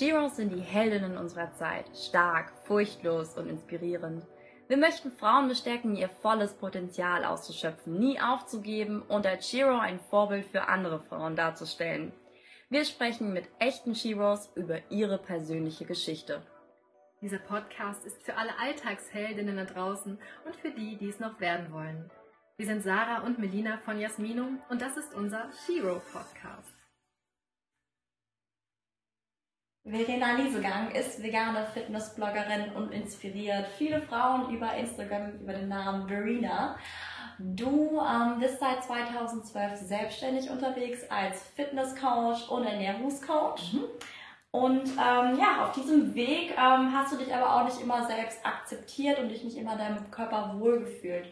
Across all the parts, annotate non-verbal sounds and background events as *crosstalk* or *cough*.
Sheroes sind die Heldinnen unserer Zeit, stark, furchtlos und inspirierend. Wir möchten Frauen bestärken, ihr volles Potenzial auszuschöpfen, nie aufzugeben und als Shero ein Vorbild für andere Frauen darzustellen. Wir sprechen mit echten Sheroes über ihre persönliche Geschichte. Dieser Podcast ist für alle Alltagsheldinnen da draußen und für die, die es noch werden wollen. Wir sind Sarah und Melina von Jasminum und das ist unser Shero Podcast. Verena Liesegang ist vegane Fitnessbloggerin und inspiriert viele Frauen über Instagram über den Namen Verena. Du ähm, bist seit 2012 selbstständig unterwegs als Fitnesscoach und Ernährungscoach. Mhm. Und ähm, ja, auf diesem Weg ähm, hast du dich aber auch nicht immer selbst akzeptiert und dich nicht immer deinem Körper wohlgefühlt.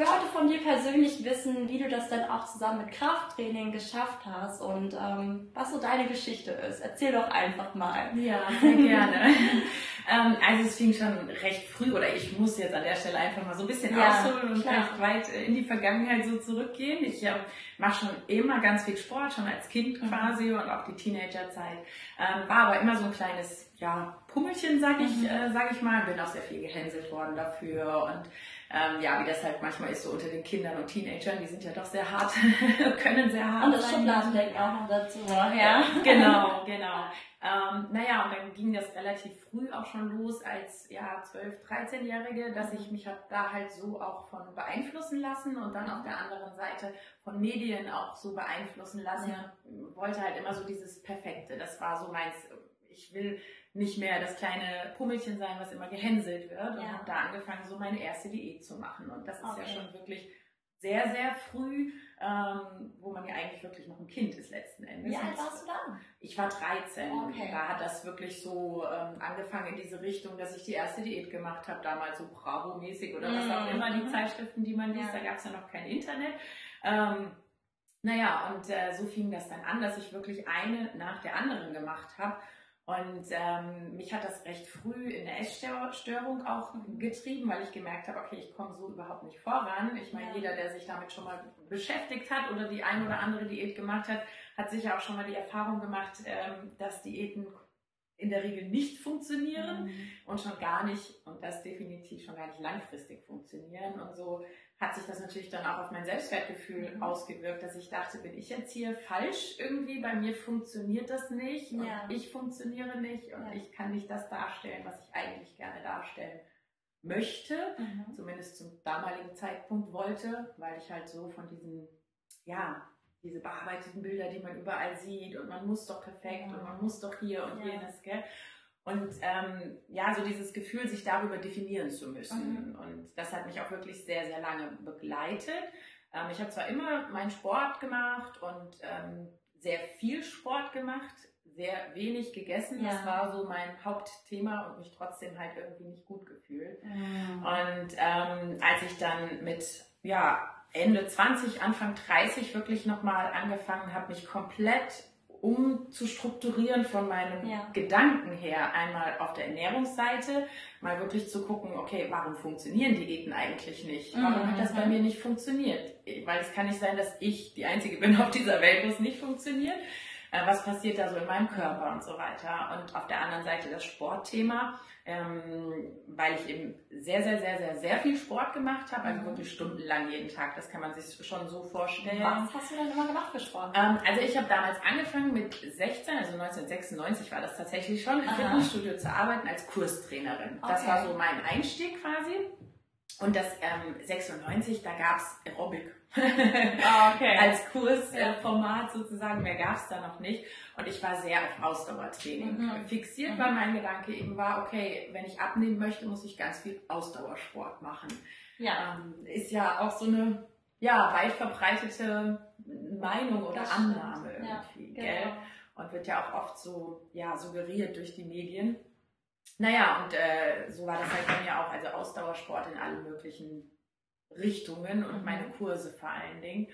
Heute von dir persönlich wissen, wie du das dann auch zusammen mit Krafttraining geschafft hast und ähm, was so deine Geschichte ist. Erzähl doch einfach mal. Ja, sehr gerne. *laughs* ähm, also es fing schon recht früh, oder ich muss jetzt an der Stelle einfach mal so ein bisschen ja, ausholen und klar. recht weit in die Vergangenheit so zurückgehen. Ich äh, mache schon immer ganz viel Sport, schon als Kind mhm. quasi und auch die Teenagerzeit. Ähm, war aber immer so ein kleines ja, Pummelchen, sag ich, mhm. äh, sag ich mal. Bin auch sehr viel gehänselt worden dafür und ähm, ja, wie das halt manchmal ist so unter den Kindern und Teenagern, die sind ja doch sehr hart, *laughs* können sehr hart Und das Schubladendenken auch noch dazu, ja. genau, *laughs* genau. Ähm, naja, und dann ging das relativ früh auch schon los als ja 12, 13-Jährige, dass ich mich hab da halt so auch von beeinflussen lassen und dann auf der anderen Seite von Medien auch so beeinflussen lassen. Ja. Wollte halt immer so dieses Perfekte. Das war so meins. Ich will nicht mehr das kleine Pummelchen sein, was immer gehänselt wird. Und ja. habe da angefangen, so meine erste Diät zu machen. Und das ist okay. ja schon wirklich sehr, sehr früh, ähm, wo man ja eigentlich wirklich noch ein Kind ist letzten Endes. Wie alt warst du da? Ich war 13. Okay. Da hat das wirklich so ähm, angefangen in diese Richtung, dass ich die erste Diät gemacht habe, damals so Bravo-mäßig oder was auch mhm. immer, die Zeitschriften, die man liest, ja. da gab es ja noch kein Internet. Ähm, naja, und äh, so fing das dann an, dass ich wirklich eine nach der anderen gemacht habe und ähm, mich hat das recht früh in der Essstörung auch getrieben, weil ich gemerkt habe, okay, ich komme so überhaupt nicht voran. Ich meine, ja. jeder, der sich damit schon mal beschäftigt hat oder die ein oder andere Diät gemacht hat, hat sicher auch schon mal die Erfahrung gemacht, ähm, dass Diäten in der Regel nicht funktionieren mhm. und schon gar nicht, und das definitiv schon gar nicht langfristig funktionieren. Und so hat sich das natürlich dann auch auf mein Selbstwertgefühl mhm. ausgewirkt, dass ich dachte, bin ich jetzt hier falsch irgendwie, bei mir funktioniert das nicht und ja. ich funktioniere nicht und ja. ich kann nicht das darstellen, was ich eigentlich gerne darstellen möchte, mhm. zumindest zum damaligen Zeitpunkt wollte, weil ich halt so von diesen, ja, diese bearbeiteten Bilder, die man überall sieht und man muss doch perfekt ja. und man muss doch hier und jenes, gell? Und ähm, ja, so dieses Gefühl, sich darüber definieren zu müssen. Mhm. Und das hat mich auch wirklich sehr, sehr lange begleitet. Ähm, ich habe zwar immer meinen Sport gemacht und ähm, sehr viel Sport gemacht, sehr wenig gegessen. Ja. Das war so mein Hauptthema und mich trotzdem halt irgendwie nicht gut gefühlt. Mhm. Und ähm, als ich dann mit ja, Ende 20, Anfang 30 wirklich nochmal angefangen habe, mich komplett um zu strukturieren von meinem ja. Gedanken her, einmal auf der Ernährungsseite, mal wirklich zu gucken, okay, warum funktionieren Diäten eigentlich nicht? Warum mhm. hat das bei mhm. mir nicht funktioniert? Weil es kann nicht sein, dass ich die Einzige bin auf dieser Welt, wo es nicht funktioniert. Äh, was passiert da so in meinem Körper und so weiter. Und auf der anderen Seite das Sportthema, ähm, weil ich eben sehr, sehr, sehr, sehr, sehr viel Sport gemacht habe, also mhm. wirklich stundenlang jeden Tag. Das kann man sich schon so vorstellen. Was hast du denn immer gemacht für Sport? Ähm, also ich habe damals angefangen mit 16, also 1996 war das tatsächlich schon, im Fitnessstudio zu arbeiten als Kurstrainerin. Okay. Das war so mein Einstieg quasi. Und das ähm, 96, da gab's Aerobic. Ah, okay. *laughs* Als Kursformat ja. sozusagen, mehr gab's da noch nicht. Und ich war sehr auf Ausdauertraining mhm. fixiert, mhm. weil mein Gedanke eben war, okay, wenn ich abnehmen möchte, muss ich ganz viel Ausdauersport machen. Ja. Ähm, ist ja auch so eine ja, weit verbreitete Meinung oder das Annahme stimmt. irgendwie, ja, gell? Genau. Und wird ja auch oft so ja, suggeriert durch die Medien. Naja, und äh, so war das halt bei mir auch, also Ausdauersport in allen möglichen Richtungen und mhm. meine Kurse vor allen Dingen.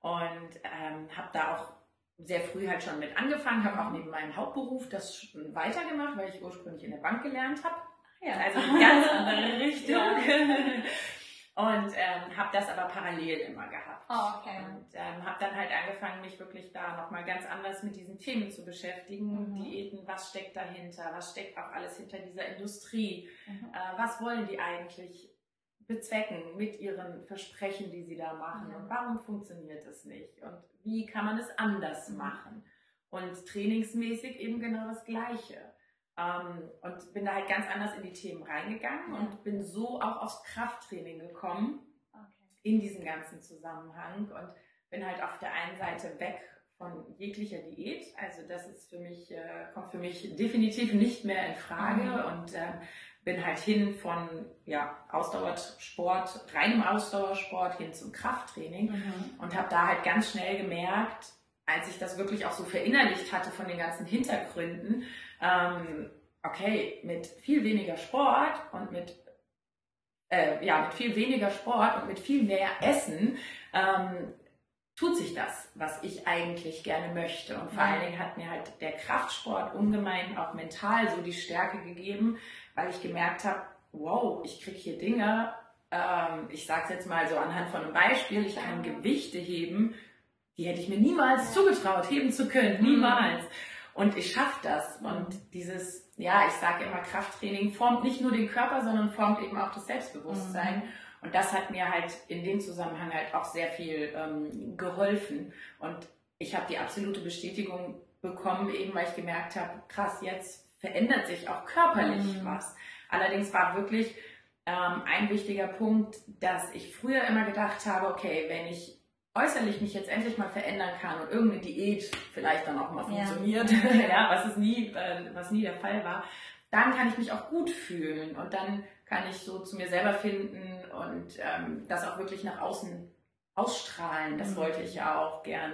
Und ähm, habe da auch sehr früh halt schon mit angefangen, habe auch neben meinem Hauptberuf das weitergemacht, weil ich ursprünglich in der Bank gelernt habe. Ja. Also eine ganz andere *laughs* Richtung. Ja. Und ähm, habe das aber parallel immer gehabt. Oh, okay. Und ähm, habe dann halt angefangen, mich wirklich da nochmal ganz anders mit diesen Themen zu beschäftigen. Mhm. Diäten, was steckt dahinter? Was steckt auch alles hinter dieser Industrie? Mhm. Äh, was wollen die eigentlich bezwecken mit ihren Versprechen, die sie da machen? Mhm. Und warum funktioniert es nicht? Und wie kann man es anders Mhm. machen? Und trainingsmäßig eben genau das Gleiche. Ähm, und bin da halt ganz anders in die Themen reingegangen Ja. und bin so auch aufs Krafttraining gekommen Okay. in diesem ganzen Zusammenhang und bin halt auf der einen Seite weg von jeglicher Diät. Also das ist für mich, äh, kommt für mich definitiv nicht mehr in Frage Mhm. und ähm, bin halt hin von ja, Ausdauersport, reinem Ausdauersport hin zum Krafttraining Mhm. und habe da halt ganz schnell gemerkt, als ich das wirklich auch so verinnerlicht hatte von den ganzen Hintergründen, ähm, okay, mit viel weniger Sport und mit äh, ja, mit viel weniger Sport und mit viel mehr Essen ähm, tut sich das, was ich eigentlich gerne möchte. Und vor Ja. allen Dingen hat mir halt der Kraftsport ungemein auch mental so die Stärke gegeben, weil ich gemerkt habe, wow, ich kriege hier Dinge, ähm, ich sage es jetzt mal so anhand von einem Beispiel, ich kann Gewichte heben, die hätte ich mir niemals zugetraut, heben zu können, niemals. Und ich schaffe das. Und dieses, ja, ich sage immer, Krafttraining formt nicht nur den Körper, sondern formt eben auch das Selbstbewusstsein. Und das hat mir halt in dem Zusammenhang halt auch sehr viel ähm, geholfen. Und ich habe die absolute Bestätigung bekommen, eben weil ich gemerkt habe, krass, jetzt verändert sich auch körperlich Mhm. was. Allerdings war wirklich ähm, ein wichtiger Punkt, dass ich früher immer gedacht habe, okay, wenn ich äußerlich mich jetzt endlich mal verändern kann und irgendeine Diät vielleicht dann auch mal Ja. funktioniert, *laughs* ja, was es nie, äh, was nie der Fall war, dann kann ich mich auch gut fühlen und dann kann ich so zu mir selber finden und ähm, das auch wirklich nach außen ausstrahlen. Das Mhm. wollte ich ja auch gern.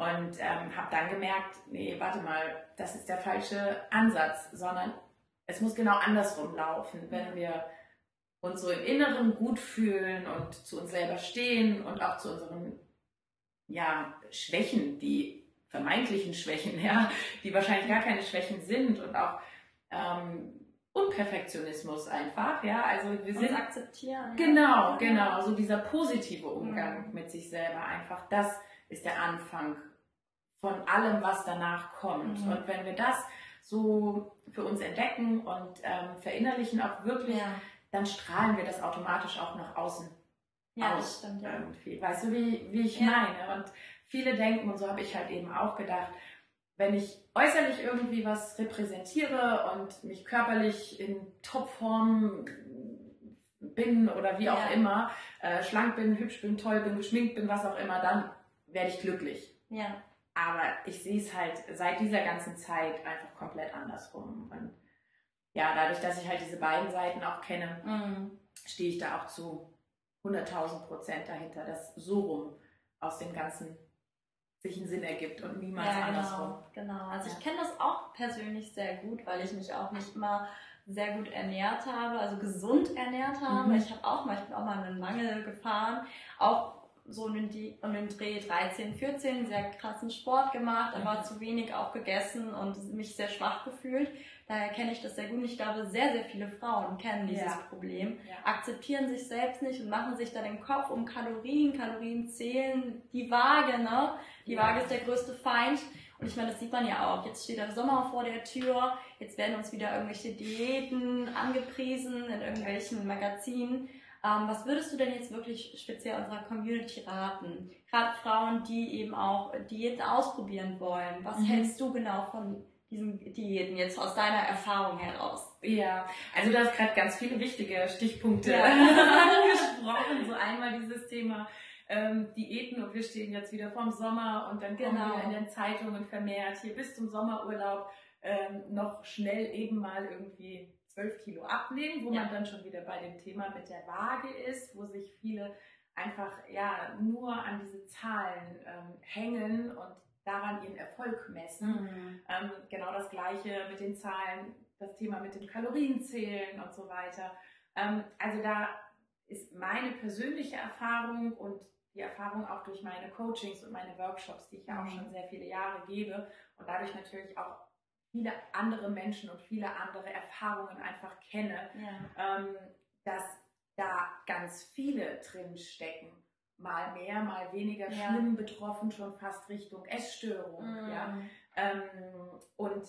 Und ähm, habe dann gemerkt, nee, warte mal, das ist der falsche Ansatz, sondern es muss genau andersrum laufen, wenn wir uns so im Inneren gut fühlen und zu uns selber stehen und auch zu unseren ja, Schwächen, die vermeintlichen Schwächen, *laughs* ja, die wahrscheinlich gar keine Schwächen sind und auch ähm, Unperfektionismus einfach, ja, also wir Uns sind akzeptieren. Genau, genau. So dieser positive Umgang Mhm. mit sich selber einfach. Das ist der Anfang von allem, was danach kommt. Mhm. Und wenn wir das so für uns entdecken und ähm, verinnerlichen auch wirklich, Ja, dann strahlen wir das automatisch auch nach außen ja aus. das stimmt. Ja. Irgendwie. Weißt du, wie, wie ich Ja. meine? Und viele denken, und so habe ich halt eben auch gedacht, wenn ich äußerlich irgendwie was repräsentiere und mich körperlich in Topform bin oder wie auch Ja. immer, äh, schlank bin, hübsch bin, toll bin, geschminkt bin, was auch immer, dann werde ich glücklich. ja. Aber ich sehe es halt seit dieser ganzen Zeit einfach komplett andersrum. Und ja, dadurch, dass ich halt diese beiden Seiten auch kenne, Mhm. stehe ich da auch zu 100.000 Prozent dahinter, dass so rum aus dem Ganzen sich einen Sinn ergibt und niemals Ja, andersrum. genau, genau. Also Ja. ich kenne das auch persönlich sehr gut, weil ich mich auch nicht immer sehr gut ernährt habe, also gesund ernährt habe. Mhm. Ich habe auch mal, ich bin auch mal einen Mangel gefahren, auch so um den, die- um den Dreh 13, 14, sehr krassen Sport gemacht, aber Mhm. zu wenig auch gegessen und mich sehr schwach gefühlt. Daher kenne ich das sehr gut. Ich glaube, sehr, sehr viele Frauen kennen dieses Ja. Problem Ja. akzeptieren sich selbst nicht und machen sich dann den Kopf um Kalorien, Kalorien zählen, die Waage, ne? Die Ja. Waage ist der größte Feind. Und ich meine, das sieht man ja auch. Jetzt steht der Sommer vor der Tür, jetzt werden uns wieder irgendwelche Diäten angepriesen in irgendwelchen Magazinen. Ähm, was würdest du denn jetzt wirklich speziell unserer Community raten? Gerade Frauen, die eben auch Diäten ausprobieren wollen. Was Mhm. hältst du genau von diesen Diäten jetzt aus deiner Erfahrung heraus? Ja, also du hast gerade ganz viele wichtige Stichpunkte Ja. *laughs* angesprochen. So einmal dieses Thema ähm, Diäten und wir stehen jetzt wieder vorm Sommer und dann kommen Genau. wir in den Zeitungen vermehrt hier bis zum Sommerurlaub ähm, noch schnell eben mal irgendwie 12 Kilo abnehmen, wo Ja. man dann schon wieder bei dem Thema mit der Waage ist, wo sich viele einfach ja nur an diese Zahlen ähm, hängen und daran ihren Erfolg messen. Ähm, genau das gleiche mit den Zahlen, das Thema mit dem Kalorienzählen und so weiter. Ähm, also da ist meine persönliche Erfahrung und die Erfahrung auch durch meine Coachings und meine Workshops, die ich ja auch Mhm. schon sehr viele Jahre gebe und dadurch natürlich auch viele andere Menschen und viele andere Erfahrungen einfach kenne, Ja. ähm, dass da ganz viele drin stecken. Mal mehr, mal weniger Ja. schlimm betroffen, schon fast Richtung Essstörung. Mhm. Ja. Ähm, und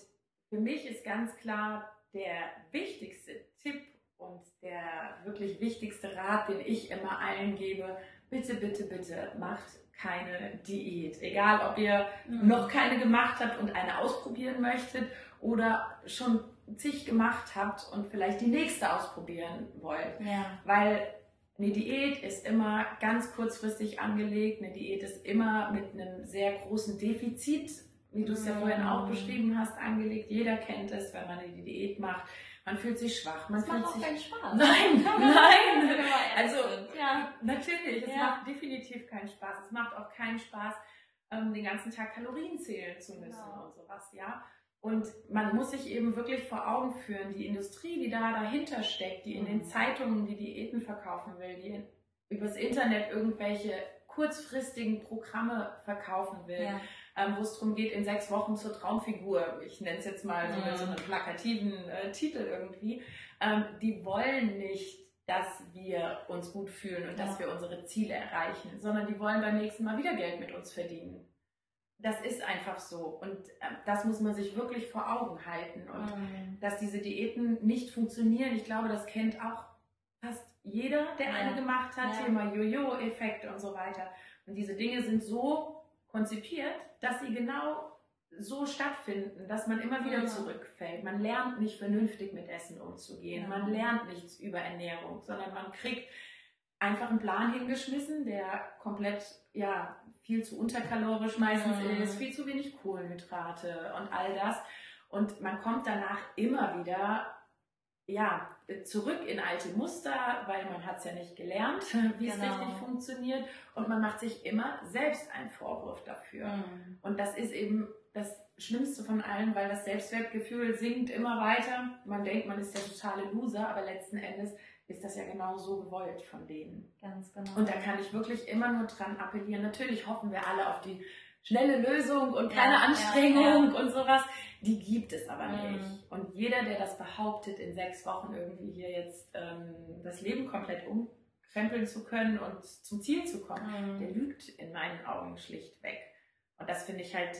für mich ist ganz klar der wichtigste Tipp und der wirklich wichtigste Rat, den ich immer allen gebe, bitte, bitte, bitte macht keine Diät. Egal, ob ihr Mhm. noch keine gemacht habt und eine ausprobieren möchtet oder schon zig gemacht habt und vielleicht die nächste ausprobieren wollt. Ja. Weil eine Diät ist immer ganz kurzfristig angelegt. Eine Diät ist immer mit einem sehr großen Defizit, wie du es ja vorhin auch beschrieben hast, angelegt. Jeder kennt es, wenn man eine Diät macht. Man fühlt sich schwach, man Das macht fühlt auch sich keinen Spaß. *laughs* Nein, *laughs* nein. Also, ja. Natürlich, es Ja. macht definitiv keinen Spaß. Es macht auch keinen Spaß, ähm, den ganzen Tag Kalorien zählen zu müssen Genau. und sowas, ja. Und man muss sich eben wirklich vor Augen führen, die Industrie, die da dahinter steckt, die in den Mhm. Zeitungen die Diäten verkaufen will, die übers Internet irgendwelche kurzfristigen Programme verkaufen will, Ja. Ähm, wo es darum geht, in sechs Wochen zur Traumfigur, ich nenne es jetzt mal so mit so Mhm. einem plakativen äh, Titel irgendwie, ähm, die wollen nicht, dass wir uns gut fühlen und dass Ja. wir unsere Ziele erreichen, sondern die wollen beim nächsten Mal wieder Geld mit uns verdienen. Das ist einfach so und ähm, das muss man sich wirklich vor Augen halten und Mhm. dass diese Diäten nicht funktionieren. Ich glaube, das kennt auch fast jeder, der Ja. eine gemacht hat, Ja. Thema Jojo-Effekt und so weiter. Und diese Dinge sind so konzipiert, dass sie genau so stattfinden, dass man immer wieder Ja. zurückfällt. Man lernt nicht vernünftig mit Essen umzugehen. Ja. Man lernt nichts über Ernährung, sondern man kriegt einfach einen Plan hingeschmissen, der komplett, ja, viel zu unterkalorisch meistens Mhm. ist, viel zu wenig Kohlenhydrate und all das. Und man kommt danach immer wieder, ja, zurück in alte Muster, weil man hat es ja nicht gelernt, *laughs* wie es Genau. richtig funktioniert. Und man macht sich immer selbst einen Vorwurf dafür. Mhm. Und das ist eben das Schlimmste von allen, weil das Selbstwertgefühl sinkt immer weiter. Man denkt, man ist der totale Loser, aber letzten Endes ist das ja genau so gewollt von denen. Ganz genau. Und da kann ich wirklich immer nur dran appellieren. Natürlich hoffen wir alle auf die schnelle Lösung und Ja, keine ja, Anstrengung und sowas. Die gibt es aber Mhm. nicht. Und jeder, der das behauptet, in sechs Wochen irgendwie hier jetzt ähm, das Leben komplett umkrempeln zu können und zum Ziel zu kommen, der Mhm. lügt in meinen Augen schlichtweg. Und das finde ich halt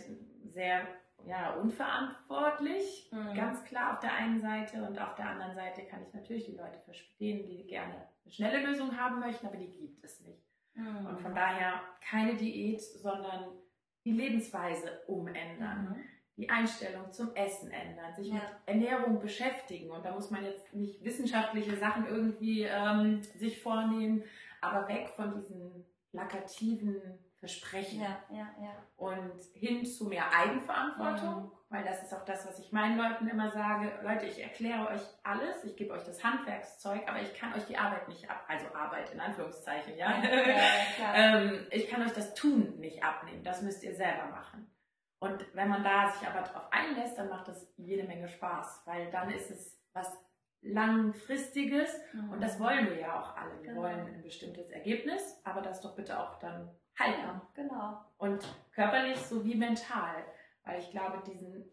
sehr ja, unverantwortlich, Mhm. ganz klar auf der einen Seite. Und auf der anderen Seite kann ich natürlich die Leute verstehen, die gerne eine schnelle Lösung haben möchten, aber die gibt es nicht. Mhm. Und von daher keine Diät, sondern die Lebensweise umändern, Mhm. die Einstellung zum Essen ändern, sich Ja. mit Ernährung beschäftigen. Und da muss man jetzt nicht wissenschaftliche Sachen irgendwie ähm, sich vornehmen, aber weg von diesen plakativen Versprechen Ja, ja, und hin zu mehr Eigenverantwortung, Mhm. Weil das ist auch das, was ich meinen Leuten immer sage. Leute, ich erkläre euch alles, ich gebe euch das Handwerkszeug, aber ich kann euch die Arbeit nicht ab, also Arbeit in Anführungszeichen, ja. ja, *laughs* ähm, ich kann euch das Tun nicht abnehmen, das müsst ihr selber machen. Und wenn man da sich aber drauf einlässt, dann macht das jede Menge Spaß, weil dann ist es was langfristiges und das wollen wir ja auch alle. Wir Genau. wollen ein bestimmtes Ergebnis, aber das doch bitte auch dann halten. Ja, genau. Und körperlich sowie mental. Weil ich glaube, diesen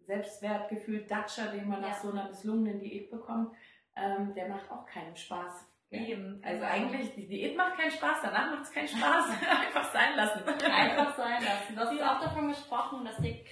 Selbstwertgefühl Datscher, den man Ja. nach so einer misslungenen Diät bekommt, ähm, der macht auch keinen Spaß. Eben. Also eigentlich, die Diät macht keinen Spaß, danach macht es keinen Spaß. *laughs* Einfach sein lassen. Einfach sein lassen. Du hast auch davon gesprochen, dass dir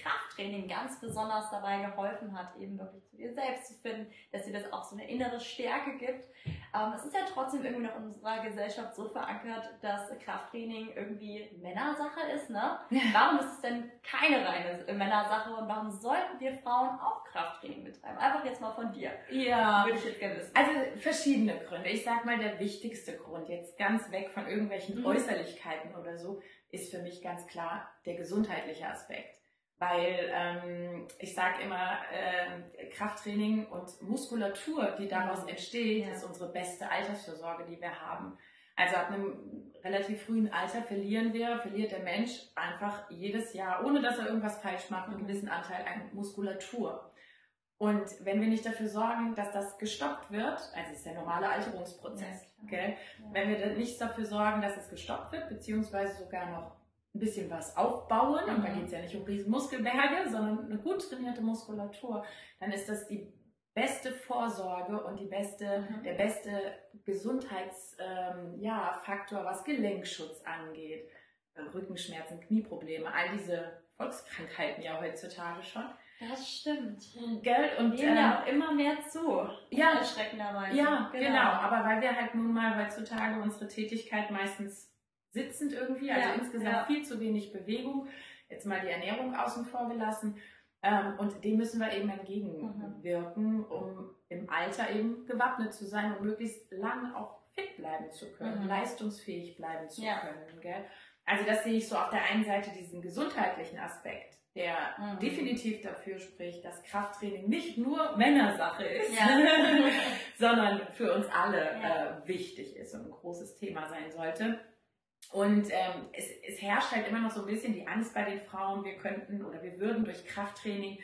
Krafttraining ganz besonders dabei geholfen hat, eben wirklich zu dir selbst zu finden, dass dir das auch so eine innere Stärke gibt. Ähm, es ist ja trotzdem irgendwie noch in unserer Gesellschaft so verankert, dass Krafttraining irgendwie Männersache ist, ne? Warum ist es denn keine reine Männersache und warum sollten wir Frauen auch Krafttraining betreiben? Einfach jetzt mal von dir. Ja. Würde ich jetzt gerne wissen. Also verschiedene Gründe. Ich sag mal, der wichtigste Grund, jetzt ganz weg von irgendwelchen Mhm. Äußerlichkeiten oder so, ist für mich ganz klar der gesundheitliche Aspekt. Weil ähm, ich sage immer, äh, Krafttraining und Muskulatur, die daraus entsteht, Ja. ist unsere beste Altersvorsorge, die wir haben. Also ab einem relativ frühen Alter verlieren wir, verliert der Mensch einfach jedes Jahr, ohne dass er irgendwas falsch macht, einen Mhm. gewissen Anteil an Muskulatur. Und wenn wir nicht dafür sorgen, dass das gestoppt wird, also es ist der normale Alterungsprozess, Ja? Ja. wenn wir dann nicht dafür sorgen, dass es gestoppt wird, beziehungsweise sogar noch ein bisschen was aufbauen, und da Mhm. geht es ja nicht um riesen Muskelberge, sondern eine gut trainierte Muskulatur, dann ist das die beste Vorsorge und die beste, mhm. der beste Gesundheitsfaktor, ähm, ja, was Gelenkschutz angeht. Rückenschmerzen, Knieprobleme, all diese Volkskrankheiten ja heutzutage schon. Das stimmt. Gell? Und nehmen ähm, ja auch immer mehr zu. Ja, erschreckenderweise. Ja, genau. genau. Aber weil wir halt nun mal heutzutage unsere Tätigkeit meistens sitzend irgendwie, also ja, insgesamt viel zu wenig Bewegung, jetzt mal die Ernährung außen vor gelassen. Ähm, und dem müssen wir eben entgegenwirken, mhm. um im Alter eben gewappnet zu sein und möglichst lang auch fit bleiben zu können, mhm. leistungsfähig bleiben zu ja. können. Gell? Also das sehe ich so auf der einen Seite diesen gesundheitlichen Aspekt der mhm. definitiv dafür spricht, dass Krafttraining nicht nur Männersache ist, ja. *laughs* sondern für uns alle ja. äh, wichtig ist und ein großes Thema sein sollte. Und ähm, es, es, herrscht halt immer noch so ein bisschen die Angst bei den Frauen, wir könnten oder wir würden durch Krafttraining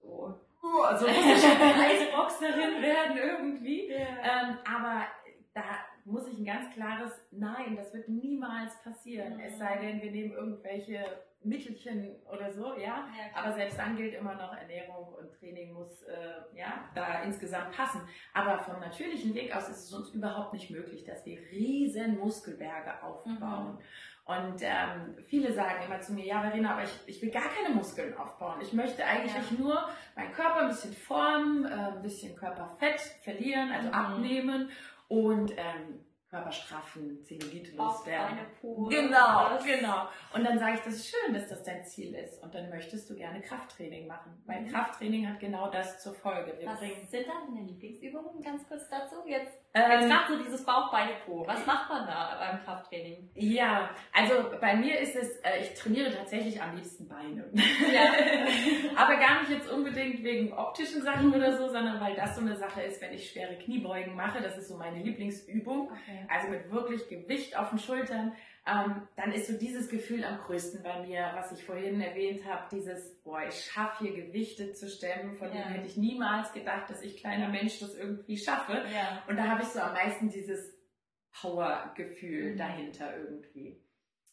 so, uh, so *laughs* Eisboxerin werden irgendwie. Ja. Ähm, aber da muss ich ein ganz klares Nein, das wird niemals passieren. Mhm. Es sei denn, wir nehmen irgendwelche Mittelchen oder so, ja. ja Aber selbst dann gilt immer noch, Ernährung und Training muss äh, ja da insgesamt passen. Aber vom natürlichen Weg aus ist es uns überhaupt nicht möglich, dass wir riesen Muskelberge aufbauen. Mhm. Und ähm, viele sagen immer zu mir, ja Verena, aber ich, ich will gar keine Muskeln aufbauen. Ich möchte eigentlich ja. nur meinen Körper ein bisschen formen, äh, ein bisschen Körperfett verlieren, also mhm. abnehmen und ähm, Körper straffen, Zellulite loswerden. Genau, genau. Und dann sage ich, das ist schön, dass das dein Ziel ist. Und dann möchtest du gerne Krafttraining machen. Weil mhm. Krafttraining hat genau das zur Folge. Wir Was bringen sind deine Lieblingsübungen ganz kurz dazu? Jetzt, jetzt macht so dieses Bauchbeine-Po. Was macht man da beim Krafttraining? Ja, also bei mir ist es, äh, ich trainiere tatsächlich am liebsten Beine. Ja. *laughs* Aber gar nicht jetzt unbedingt wegen optischen Sachen oder so, sondern weil das so eine Sache ist, wenn ich schwere Kniebeugen mache. Das ist so meine Lieblingsübung. Okay also mit wirklich Gewicht auf den Schultern, ähm, dann ist so dieses Gefühl am größten bei mir, was ich vorhin erwähnt habe, dieses, boah, ich schaffe hier Gewichte zu stemmen, von ja. denen hätte ich niemals gedacht, dass ich kleiner Mensch das irgendwie schaffe. Ja. Und da habe ich so am meisten dieses Power-Gefühl mhm. dahinter irgendwie.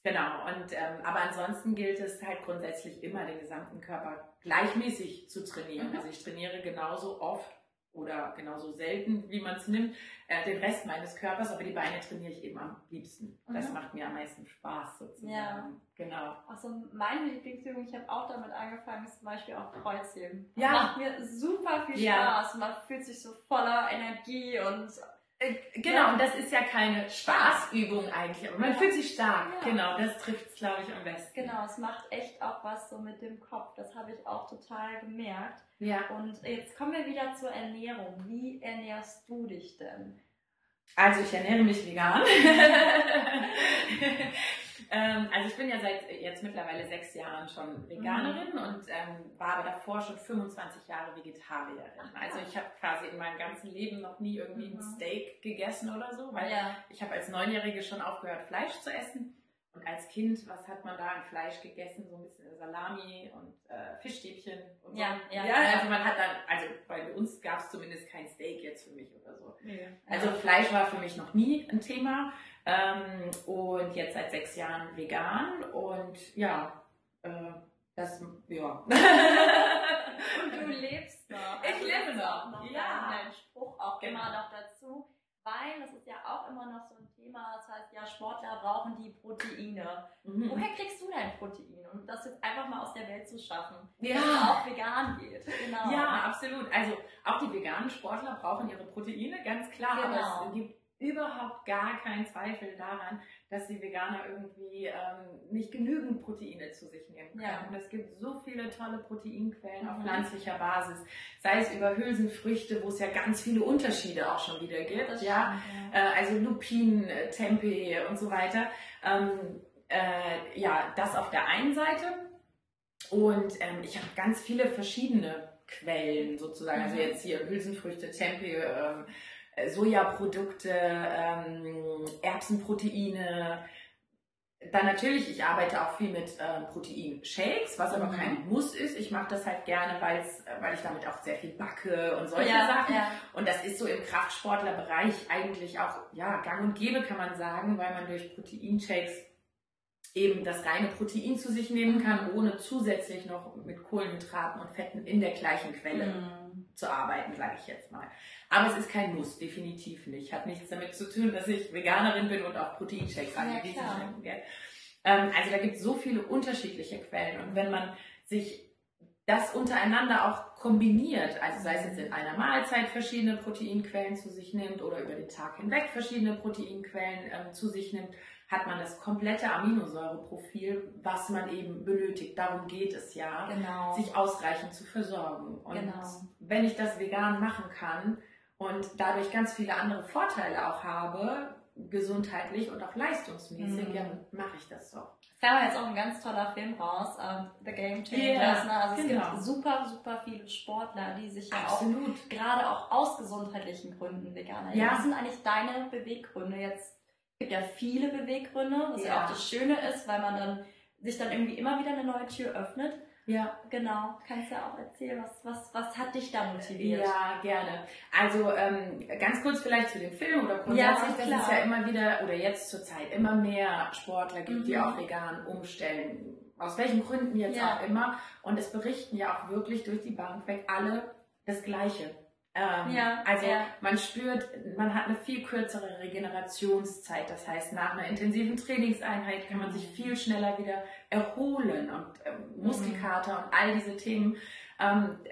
Genau, und ähm, aber ansonsten gilt es halt grundsätzlich immer, den gesamten Körper gleichmäßig zu trainieren. Mhm. Also ich trainiere genauso oft oder genauso selten, wie man es nimmt, äh, den Rest meines Körpers, aber die Beine trainiere ich eben am liebsten. Mhm. Das macht mir am meisten Spaß sozusagen. Ja. Genau. Also meine Lieblingsübung, ich habe auch damit angefangen, ist zum Beispiel auch Kreuzheben. Ja. Macht mir super viel Spaß. Ja. Man fühlt sich so voller Energie und Genau, ja. und das ist ja keine Spaßübung eigentlich, aber man ja. fühlt sich stark. Ja. Genau, das trifft es, glaube ich, am besten. Genau, es macht echt auch was so mit dem Kopf. Das habe ich auch total gemerkt. Ja. Und jetzt kommen wir wieder zur Ernährung. Wie ernährst du dich denn? Also ich ernähre mich vegan. *laughs* *laughs* ähm, also ich bin ja seit jetzt mittlerweile sechs Jahren schon Veganerin mhm. und ähm, war aber davor schon 25 Jahre Vegetarierin. Also ich habe quasi in meinem ganzen Leben noch nie irgendwie mhm. ein Steak gegessen oder so, weil ja. ich habe als Neunjährige schon aufgehört, Fleisch zu essen. Und als Kind, was hat man da an Fleisch gegessen? So ein bisschen Salami und äh, Fischstäbchen und ja, so. Ja, ja, also man hat dann, also bei uns gab es zumindest kein Steak jetzt für mich oder so. Ja. Also Fleisch war für mich noch nie ein Thema. Ähm, und jetzt seit sechs Jahren vegan und ja, äh, das, ja. und du *laughs* lebst noch. Ich lebe noch. noch ja. Dein Spruch auch genau. immer noch dazu weil das ist ja auch immer noch so ein Thema, das heißt, ja, Sportler brauchen die Proteine. Mhm. Woher kriegst du dein Protein? Und das jetzt einfach mal aus der Welt zu schaffen, ja. dass es auch vegan geht. Genau. Ja, absolut. Also auch die veganen Sportler brauchen ihre Proteine, ganz klar. Genau. Aber es gibt überhaupt gar keinen Zweifel daran, dass die Veganer irgendwie ähm, nicht genügend Proteine zu sich nehmen können. Ja. Und es gibt so viele tolle Proteinquellen mhm. auf pflanzlicher Basis, sei es über Hülsenfrüchte, wo es ja ganz viele Unterschiede auch schon wieder gibt. Das ja, stimmt, ja. Äh, also Lupin, äh, Tempeh und so weiter. Ähm, äh, ja, das auf der einen Seite. Und ähm, ich habe ganz viele verschiedene Quellen sozusagen. Also mhm. Also jetzt hier Hülsenfrüchte, Tempeh, äh, Sojaprodukte, ähm, Erbsenproteine. Dann natürlich, ich arbeite auch viel mit äh, Proteinshakes, was aber mhm. kein Muss ist. Ich mache das halt gerne, weil's, äh, weil ich damit auch sehr viel backe und solche ja, Sachen. Ja. Und das ist so im Kraftsportlerbereich eigentlich auch ja, gang und gäbe, kann man sagen, weil man durch Proteinshakes eben das reine Protein zu sich nehmen kann, ohne zusätzlich noch mit Kohlenhydraten und Fetten in der gleichen Quelle. Mhm. Zu arbeiten, sage ich jetzt mal. Aber es ist kein Muss, definitiv nicht. Hat nichts damit zu tun, dass ich Veganerin bin und auch Proteinshakes anbiete. Ja, ähm, also da gibt es so viele unterschiedliche Quellen. Und wenn man sich das untereinander auch kombiniert, also sei es jetzt in einer Mahlzeit verschiedene Proteinquellen zu sich nimmt oder über den Tag hinweg verschiedene Proteinquellen ähm, zu sich nimmt, hat man das komplette Aminosäureprofil, was man eben benötigt. Darum geht es ja, genau. sich ausreichend zu versorgen. Und genau. wenn ich das vegan machen kann und dadurch ganz viele andere Vorteile auch habe, gesundheitlich und auch leistungsmäßig, mhm. ja, mache ich das doch. Es kam jetzt auch ein ganz toller Film raus, um, The Game Changers. Yeah, also es genau. gibt super, super viele Sportler, die sich ja Absolut. auch gerade auch aus gesundheitlichen Gründen vegan Ja. Was sind eigentlich deine Beweggründe jetzt? Es gibt ja viele Beweggründe, was ja. ja auch das Schöne ist, weil man dann sich dann irgendwie immer wieder eine neue Tür öffnet. Ja. Genau. Kannst du ja auch erzählen, was, was, was hat dich da motiviert? Ja, gerne. Also ähm, ganz kurz vielleicht zu dem Film oder grundsätzlich, ja, dass es ja immer wieder oder jetzt zur Zeit immer mehr Sportler gibt, mhm. die auch vegan umstellen. Aus welchen Gründen jetzt ja. auch immer. Und es berichten ja auch wirklich durch die Bank weg alle das Gleiche. Ähm, ja, also ja. man spürt, man hat eine viel kürzere Regenerationszeit. Das heißt, nach einer intensiven Trainingseinheit kann man sich mhm. viel schneller wieder erholen und ähm, Muskelkater mhm. und all diese Themen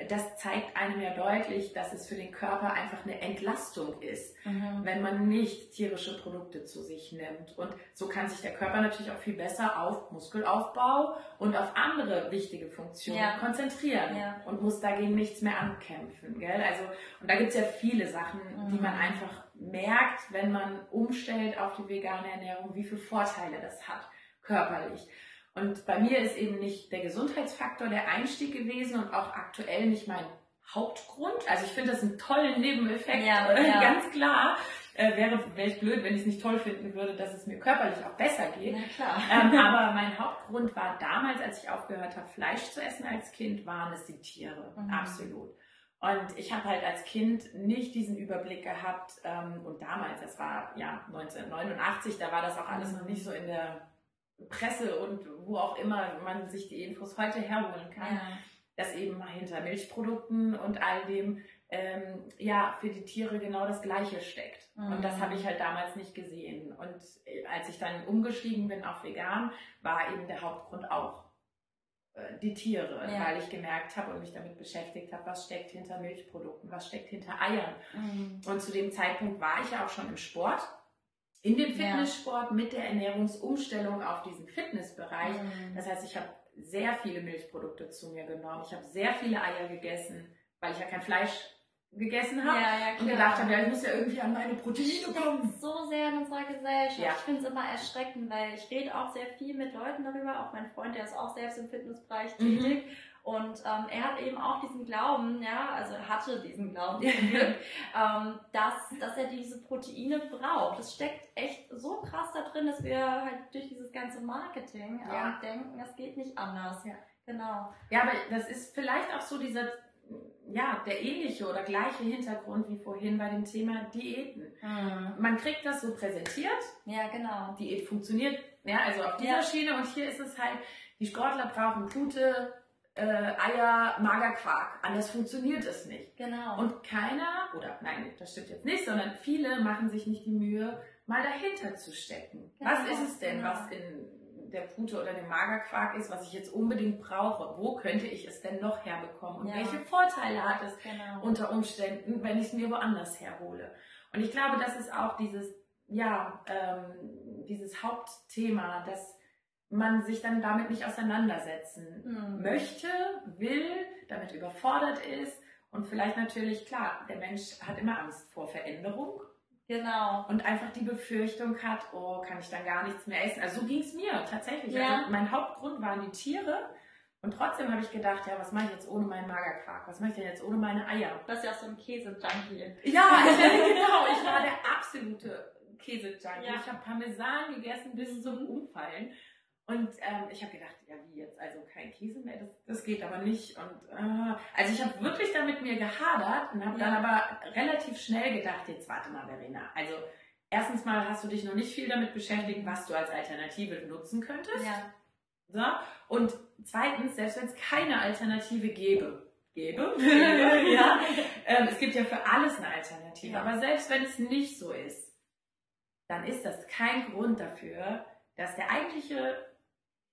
das zeigt einem ja deutlich, dass es für den Körper einfach eine Entlastung ist, mhm. wenn man nicht tierische Produkte zu sich nimmt. Und so kann sich der Körper natürlich auch viel besser auf Muskelaufbau und auf andere wichtige Funktionen ja. konzentrieren ja. und muss dagegen nichts mehr ankämpfen. Gell? Also, und da gibt es ja viele Sachen, mhm. die man einfach merkt, wenn man umstellt auf die vegane Ernährung, wie viele Vorteile das hat körperlich. Und bei mir ist eben nicht der Gesundheitsfaktor der Einstieg gewesen und auch aktuell nicht mein Hauptgrund. Also ich finde das einen tollen Nebeneffekt, ja, äh, ja. ganz klar. Äh, wäre wäre ich blöd, wenn ich es nicht toll finden würde, dass es mir körperlich auch besser geht. Ähm, *laughs* aber mein Hauptgrund war damals, als ich aufgehört habe, Fleisch zu essen als Kind, waren es die Tiere. Mhm. Absolut. Und ich habe halt als Kind nicht diesen Überblick gehabt. Ähm, und damals, das war ja 1989, da war das auch alles mhm. noch nicht so in der Presse und wo auch immer man sich die Infos heute herholen kann, ja. dass eben hinter Milchprodukten und all dem ähm, ja für die Tiere genau das Gleiche steckt. Mhm. Und das habe ich halt damals nicht gesehen. Und äh, als ich dann umgestiegen bin auf vegan, war eben der Hauptgrund auch äh, die Tiere, ja. weil ich gemerkt habe und mich damit beschäftigt habe, was steckt hinter Milchprodukten, was steckt hinter Eiern. Mhm. Und zu dem Zeitpunkt war ich ja auch schon im Sport in dem Fitnesssport mit der Ernährungsumstellung auf diesen Fitnessbereich. Mhm. Das heißt, ich habe sehr viele Milchprodukte zu mir genommen. Ich habe sehr viele Eier gegessen, weil ich ja kein Fleisch gegessen habe ja, ja, und gedacht habe, ja, ich muss ja irgendwie an meine Proteine kommen. So sehr in unserer Gesellschaft. Ja. Ich finde es immer erschreckend, weil ich rede auch sehr viel mit Leuten darüber. Auch mein Freund, der ist auch selbst im Fitnessbereich mhm. tätig. Mhm. Und ähm, er hat eben auch diesen Glauben, ja, also er hatte diesen Glauben, *laughs* ähm, dass, dass er diese Proteine braucht. Das steckt echt so krass da drin, dass wir halt durch dieses ganze Marketing ja. ähm, denken, es geht nicht anders. Ja. Genau. Ja, aber das ist vielleicht auch so dieser, ja, der ähnliche oder gleiche Hintergrund wie vorhin bei dem Thema Diäten. Mhm. Man kriegt das so präsentiert. Ja, genau. Diät funktioniert, ja, also auf dieser ja. Schiene und hier ist es halt, die Sportler brauchen gute äh, Eier, Magerquark. Anders funktioniert es nicht. Genau. Und keiner, oder nein, das stimmt jetzt nicht, sondern viele machen sich nicht die Mühe, mal dahinter zu stecken. Genau. Was ist es denn, genau. was in der Pute oder dem Magerquark ist, was ich jetzt unbedingt brauche? Wo könnte ich es denn noch herbekommen? Und ja. welche Vorteile hat es genau. unter Umständen, wenn ich es mir woanders herhole? Und ich glaube, das ist auch dieses, ja, ähm, dieses Hauptthema, dass man sich dann damit nicht auseinandersetzen mhm. möchte, will, damit überfordert ist und vielleicht natürlich, klar, der Mensch hat immer Angst vor Veränderung. Genau. Und einfach die Befürchtung hat, oh, kann ich dann gar nichts mehr essen. Also so ging es mir tatsächlich. Ja. Also mein Hauptgrund waren die Tiere. Und trotzdem habe ich gedacht, ja, was mache ich jetzt ohne meinen Magerquark? Was mache ich denn jetzt ohne meine Eier? Das ist ja auch so ein Käse-Junkie. Ja, *laughs* *laughs* genau. Ich war der absolute Käse-Junkie. Ja. Ich habe Parmesan gegessen bis zum Umfallen. Und ähm, ich habe gedacht, ja wie jetzt, also kein Käse mehr, das, das geht aber nicht. Und äh, also ich habe wirklich damit mir gehadert und habe ja. dann aber relativ schnell gedacht, jetzt warte mal, Verena. Also erstens mal hast du dich noch nicht viel damit beschäftigt, was du als Alternative nutzen könntest. Ja. So. Und zweitens, selbst wenn es keine Alternative gäbe, *laughs* gäbe. ja. Ähm, es gibt ja für alles eine Alternative. Ja. Aber selbst wenn es nicht so ist, dann ist das kein Grund dafür, dass der eigentliche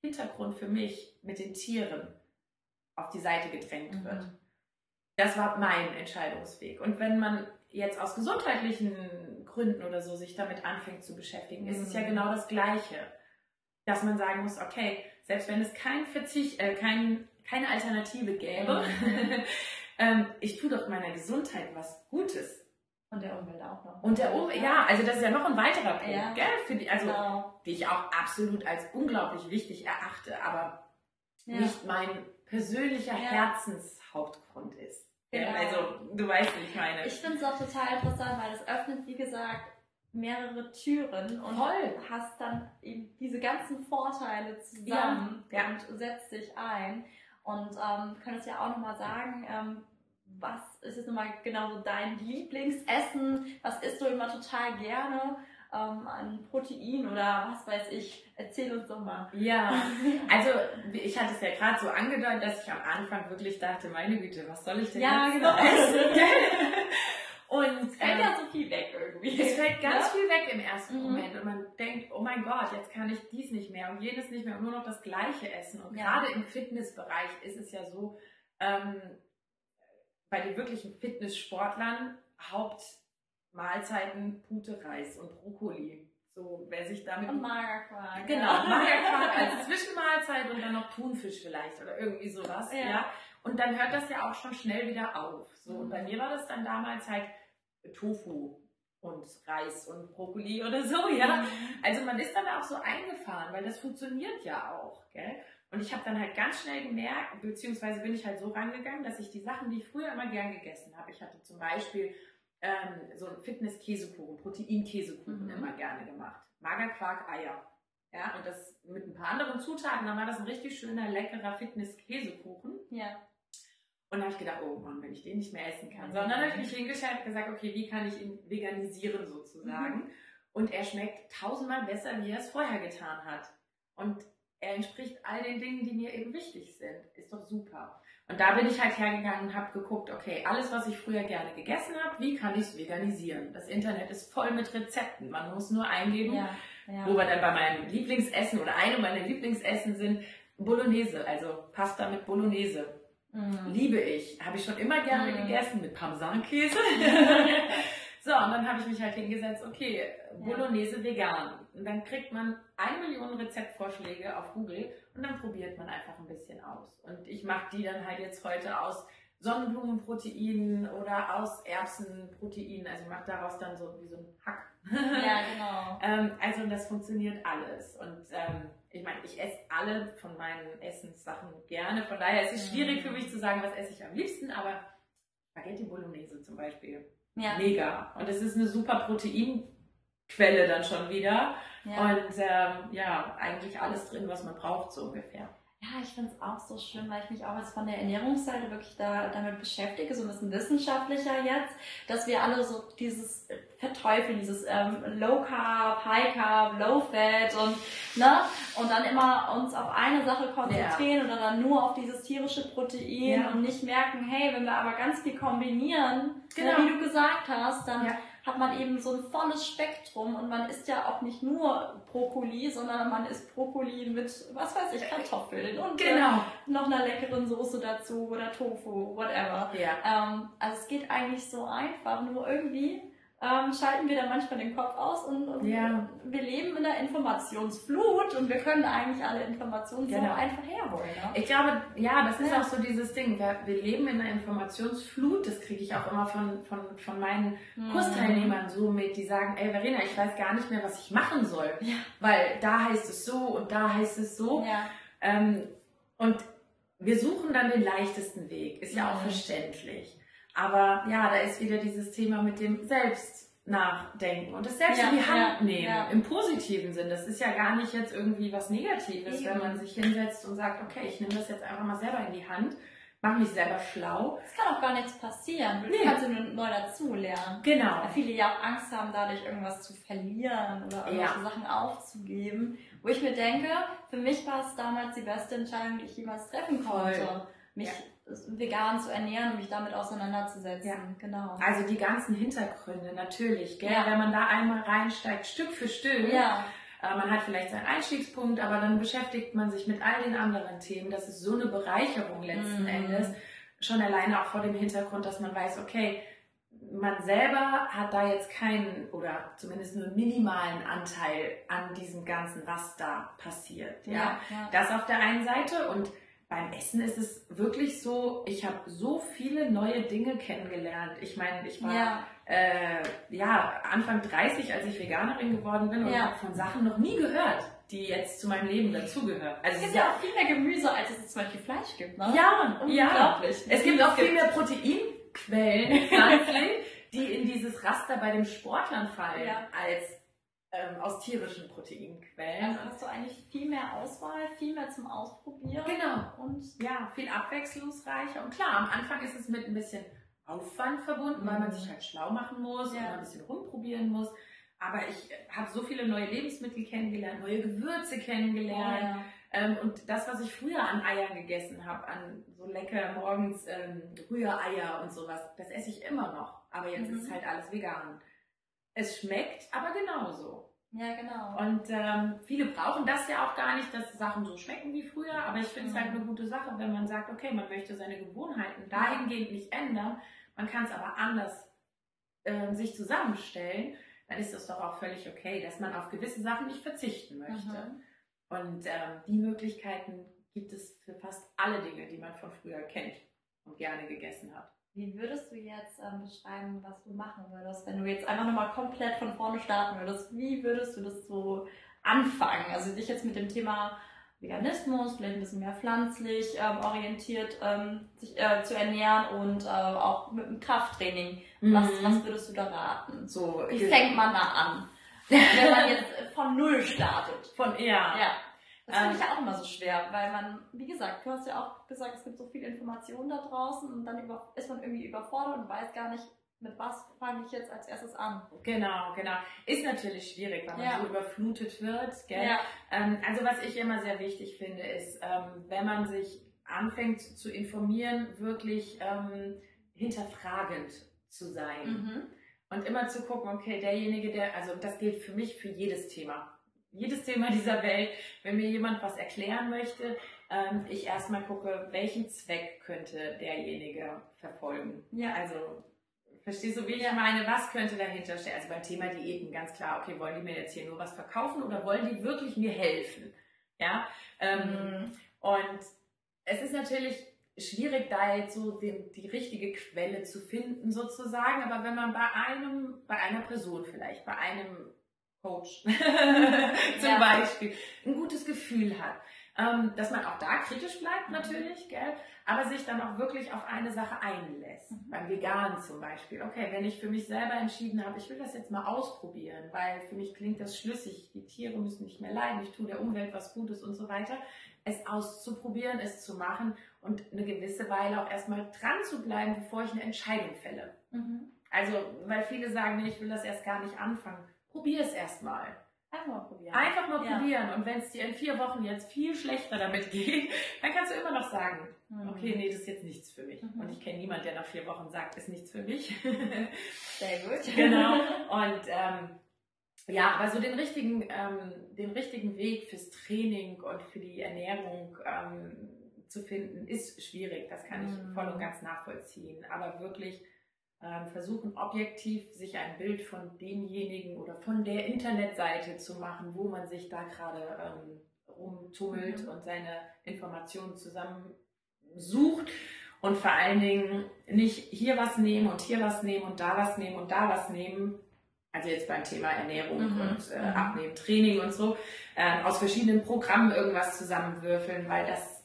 Hintergrund für mich mit den Tieren auf die Seite gedrängt mhm. wird. Das war mein Entscheidungsweg. Und wenn man jetzt aus gesundheitlichen Gründen oder so sich damit anfängt zu beschäftigen, mhm. ist es ja mhm. genau das Gleiche. Dass man sagen muss, okay, selbst wenn es kein Verzicht, äh, kein, keine Alternative gäbe, mhm. *laughs* ähm, ich tue doch meiner Gesundheit was Gutes. Und der Umwelt auch noch. Und der Umwelt, ja, also das ist ja noch ein weiterer Punkt, ja. gell? Die, also, genau. die ich auch absolut als unglaublich wichtig erachte, aber ja. nicht mein persönlicher ja. Herzenshauptgrund ist. Genau. Also, du weißt, wie ich meine. Ich finde es auch total interessant, weil es öffnet, wie gesagt, mehrere Türen und Voll. hast dann eben diese ganzen Vorteile zusammen und setzt dich ein. Und ähm, könntest ja auch nochmal sagen, ähm, was ist jetzt nochmal genau so dein Lieblingsessen? Was isst du immer total gerne? Ähm, an Protein oder was weiß ich. Erzähl uns doch mal. Ja, *laughs* also ich hatte es ja gerade so angedeutet, dass ich am Anfang wirklich dachte, meine Güte, was soll ich denn ja, jetzt genau. essen? *laughs* Und es fällt ähm, ja so viel weg irgendwie. Es fällt ganz ja? viel weg im ersten mhm. Moment und man denkt, oh mein Gott, jetzt kann ich dies nicht mehr und jenes nicht mehr und nur noch das Gleiche essen. Und ja. gerade im Fitnessbereich ist es ja so, ähm, bei den wirklichen Fitnesssportlern Hauptmahlzeiten Pute, Reis und Brokkoli. So, wer sich damit. Und Magerquark. Genau, Magerquark als Zwischenmahlzeit und dann noch Thunfisch vielleicht oder irgendwie sowas. Ja. ja. Und dann hört das ja auch schon schnell wieder auf. So, und bei mir war das dann damals halt Tofu und Reis und Brokkoli oder so, ja. Mhm. Also man ist dann auch so eingefahren, weil das funktioniert ja auch, gell? Und ich habe dann halt ganz schnell gemerkt, beziehungsweise bin ich halt so rangegangen, dass ich die Sachen, die ich früher immer gern gegessen habe, ich hatte zum Beispiel ähm, so einen Fitness-Käsekuchen, Protein-Käsekuchen mhm. immer gerne gemacht. Magerquark, Eier. Ja, und das mit ein paar anderen Zutaten, dann war das ein richtig schöner, leckerer Fitness-Käsekuchen. Ja. Und dann habe ich gedacht, oh Mann, wenn ich den nicht mehr essen kann. Sondern habe ich mich hingestellt und gesagt, okay, wie kann ich ihn veganisieren sozusagen? Mhm. Und er schmeckt tausendmal besser, wie er es vorher getan hat. Und er entspricht all den Dingen, die mir eben wichtig sind. Ist doch super. Und da bin ich halt hergegangen und habe geguckt, okay, alles, was ich früher gerne gegessen habe, wie kann ich es veganisieren? Das Internet ist voll mit Rezepten. Man muss nur eingeben, ja, ja. wo wir dann bei meinem Lieblingsessen oder einem meiner Lieblingsessen sind, Bolognese, also Pasta mit Bolognese. Mm. Liebe ich. Habe ich schon immer gerne mm. gegessen mit Parmesankäse. *laughs* So, und dann habe ich mich halt hingesetzt, okay, Bolognese vegan. Und dann kriegt man eine Million Rezeptvorschläge auf Google und dann probiert man einfach ein bisschen aus. Und ich mache die dann halt jetzt heute aus Sonnenblumenproteinen oder aus Erbsenproteinen. Also ich mache daraus dann so wie so ein Hack. Ja, *laughs* genau. ähm, also das funktioniert alles. Und ähm, ich meine, ich esse alle von meinen Essenssachen gerne. Von daher ist es schwierig für mich zu sagen, was esse ich am liebsten, aber Spaghetti Bolognese zum Beispiel ja. Mega. Und es ist eine super Proteinquelle dann schon wieder. Ja. Und ähm, ja, eigentlich alles drin, was man braucht, so ungefähr. Ja, ich finde es auch so schön, weil ich mich auch jetzt von der Ernährungsseite wirklich da, damit beschäftige, so ein bisschen wissenschaftlicher jetzt, dass wir alle so dieses Verteufeln, dieses ähm, Low Carb, High Carb, Low Fat und ne und dann immer uns auf eine Sache konzentrieren ja. oder dann nur auf dieses tierische Protein ja. und nicht merken, hey, wenn wir aber ganz viel kombinieren, ne, genau. wie du gesagt hast, dann ja hat man eben so ein volles Spektrum und man isst ja auch nicht nur Brokkoli, sondern man isst Brokkoli mit, was weiß ich, Kartoffeln und genau. noch einer leckeren Soße dazu oder Tofu, whatever. Ja. Ähm, also es geht eigentlich so einfach, nur irgendwie ähm, schalten wir dann manchmal den Kopf aus und, und ja. wir leben in der Informationsflut und wir können eigentlich alle Informationen genau. so einfach herholen. Ne? Ich glaube, ja, das ist ja. auch so dieses Ding. Wir, wir leben in der Informationsflut, das kriege ich auch immer von, von, von meinen mhm. Kursteilnehmern so mit, die sagen, ey Verena, ich weiß gar nicht mehr, was ich machen soll. Ja. Weil da heißt es so und da heißt es so. Ähm, und wir suchen dann den leichtesten Weg, ist ja auch verständlich. Aber ja, da ist wieder dieses Thema mit dem Selbstnachdenken und das Selbst ja, in die Hand ja, nehmen. Ja. Im positiven Sinn. Das ist ja gar nicht jetzt irgendwie was Negatives, Eben. wenn man sich hinsetzt und sagt, okay, ich nehme das jetzt einfach mal selber in die Hand, mache mich selber schlau. Es kann auch gar nichts passieren. Du nee. kannst nur neu dazulernen. Genau. Weil viele ja auch Angst haben, dadurch irgendwas zu verlieren oder irgendwelche Sachen aufzugeben. Wo ich mir denke, für mich war es damals die beste Entscheidung, die ich jemals treffen konnte. Voll mich vegan zu ernähren und mich damit auseinanderzusetzen. Ja. Genau. Also die ganzen Hintergründe natürlich, gell? Ja. wenn man da einmal reinsteigt, Stück für Stück. Ja, Äh, Man hat vielleicht seinen Einstiegspunkt, aber dann beschäftigt man sich mit all den anderen Themen. Das ist so eine Bereicherung letzten Mhm. Endes. Schon alleine auch vor dem Hintergrund, dass man weiß, okay, man selber hat da jetzt keinen oder zumindest nur minimalen Anteil an diesem Ganzen, was da passiert. Ja, ja, ja. das auf der einen Seite und beim Essen ist es wirklich so, ich habe so viele neue Dinge kennengelernt. Ich meine, ich war Ja, äh, ja, Anfang 30, als ich Veganerin geworden bin und Ja. habe von Sachen noch nie gehört, die jetzt zu meinem Leben dazugehören. Also es gibt ja auch viel mehr Gemüse, als es zum Beispiel Fleisch gibt, ne? ja, ja. Unglaublich. Es gibt auch viel mehr Proteinquellen *laughs* die in dieses Raster bei den Sportlern fallen, Ja. als ähm, aus tierischen Proteinquellen. Also hast du eigentlich viel mehr Auswahl, viel mehr zum Ausprobieren. Genau. Und Ja, viel abwechslungsreicher. Und klar, am Anfang ist es mit ein bisschen Aufwand verbunden, weil man Mhm. sich halt schlau machen muss Ja. und ein bisschen rumprobieren muss. Aber ich habe so viele neue Lebensmittel kennengelernt, neue Gewürze kennengelernt. ja. Ähm, und das, was ich früher an Eiern gegessen habe, an so lecker morgens ähm, Rühreier und sowas, das esse ich immer noch. Aber jetzt Mhm. ist es halt alles vegan. Es schmeckt, aber genauso. ja, genau. Und ähm, viele brauchen das ja auch gar nicht, dass Sachen so schmecken wie früher. Aber ich finde es Mhm. halt eine gute Sache, wenn man sagt, okay, man möchte seine Gewohnheiten dahingehend nicht ändern. Man kann es aber anders ähm, sich zusammenstellen. Dann ist das doch auch völlig okay, dass man auf gewisse Sachen nicht verzichten möchte. Mhm. Und ähm, die Möglichkeiten gibt es für fast alle Dinge, die man von früher kennt und gerne gegessen hat. Wie würdest du jetzt ähm, beschreiben, was du machen würdest, wenn du jetzt einfach nochmal komplett von vorne starten würdest? Wie würdest du das so anfangen? Also dich jetzt mit dem Thema Veganismus, vielleicht ein bisschen mehr pflanzlich ähm, orientiert ähm, sich, äh, zu ernähren und äh, auch mit dem Krafttraining. Was, Mhm. was würdest du da raten? So, Wie fängt man da an? wenn man jetzt von Null startet. von ja. Ja. Das finde ich Ähm. ja auch immer so schwer, weil man, wie gesagt, du hast ja auch gesagt, es gibt so viel Informationen da draußen und dann über, ist man irgendwie überfordert und weiß gar nicht, mit was fange ich jetzt als erstes an. Genau, genau. Ist natürlich schwierig, wenn man Ja. so überflutet wird. Gell? Ja. Ähm, also was ich immer sehr wichtig finde, ist, ähm, wenn man sich anfängt zu informieren, wirklich ähm, hinterfragend zu sein. Mhm. Und immer zu gucken, okay, derjenige, der, also das gilt für mich für jedes Thema. Jedes Thema dieser Welt, wenn mir jemand was erklären möchte, ähm, ich erstmal gucke, welchen Zweck könnte derjenige verfolgen. Ja. Also, verstehst du, wie ich meine? Was könnte dahinter stehen? Also beim Thema Diäten ganz klar, okay, wollen die mir jetzt hier nur was verkaufen oder wollen die wirklich mir helfen? Ja. Ähm, Mhm. und es ist natürlich schwierig, da jetzt so den, die richtige Quelle zu finden, sozusagen. Aber wenn man bei einem, bei einer Person vielleicht, bei einem Coach *laughs* *laughs* zum Ja. Beispiel, ein gutes Gefühl hat, ähm, dass man auch da kritisch bleibt Mhm. natürlich, gell? aber sich dann auch wirklich auf eine Sache einlässt. Mhm. Beim Veganen zum Beispiel. Okay, wenn ich für mich selber entschieden habe, ich will das jetzt mal ausprobieren, weil für mich klingt das schlüssig, die Tiere müssen nicht mehr leiden, ich tue der Umwelt was Gutes und so weiter, es auszuprobieren, es zu machen und eine gewisse Weile auch erstmal dran zu bleiben, bevor ich eine Entscheidung fälle. Mhm. Also, weil viele sagen, nee, ich will das erst gar nicht anfangen. Probier es erstmal. Einfach mal probieren. Einfach mal Ja. probieren. Und wenn es dir in vier Wochen jetzt viel schlechter damit *laughs* geht, dann kannst du immer noch sagen, Mhm. okay, nee, das ist jetzt nichts für mich. Mhm. Und ich kenne niemanden, der nach vier Wochen sagt, ist nichts für mich. *laughs* Sehr gut. *laughs* genau. Und ähm, ja, aber so den richtigen, ähm, den richtigen Weg fürs Training und für die Ernährung ähm, zu finden, ist schwierig. Das kann ich Mhm. voll und ganz nachvollziehen. Aber wirklich versuchen, objektiv sich ein Bild von demjenigen oder von der Internetseite zu machen, wo man sich da gerade ähm, rumtummelt Mhm. und seine Informationen zusammensucht und vor allen Dingen nicht hier was nehmen und hier was nehmen und da was nehmen und da was nehmen. Also jetzt beim Thema Ernährung Mhm. und äh, Mhm. Abnehmen, Training und so, äh, aus verschiedenen Programmen irgendwas zusammenwürfeln, weil das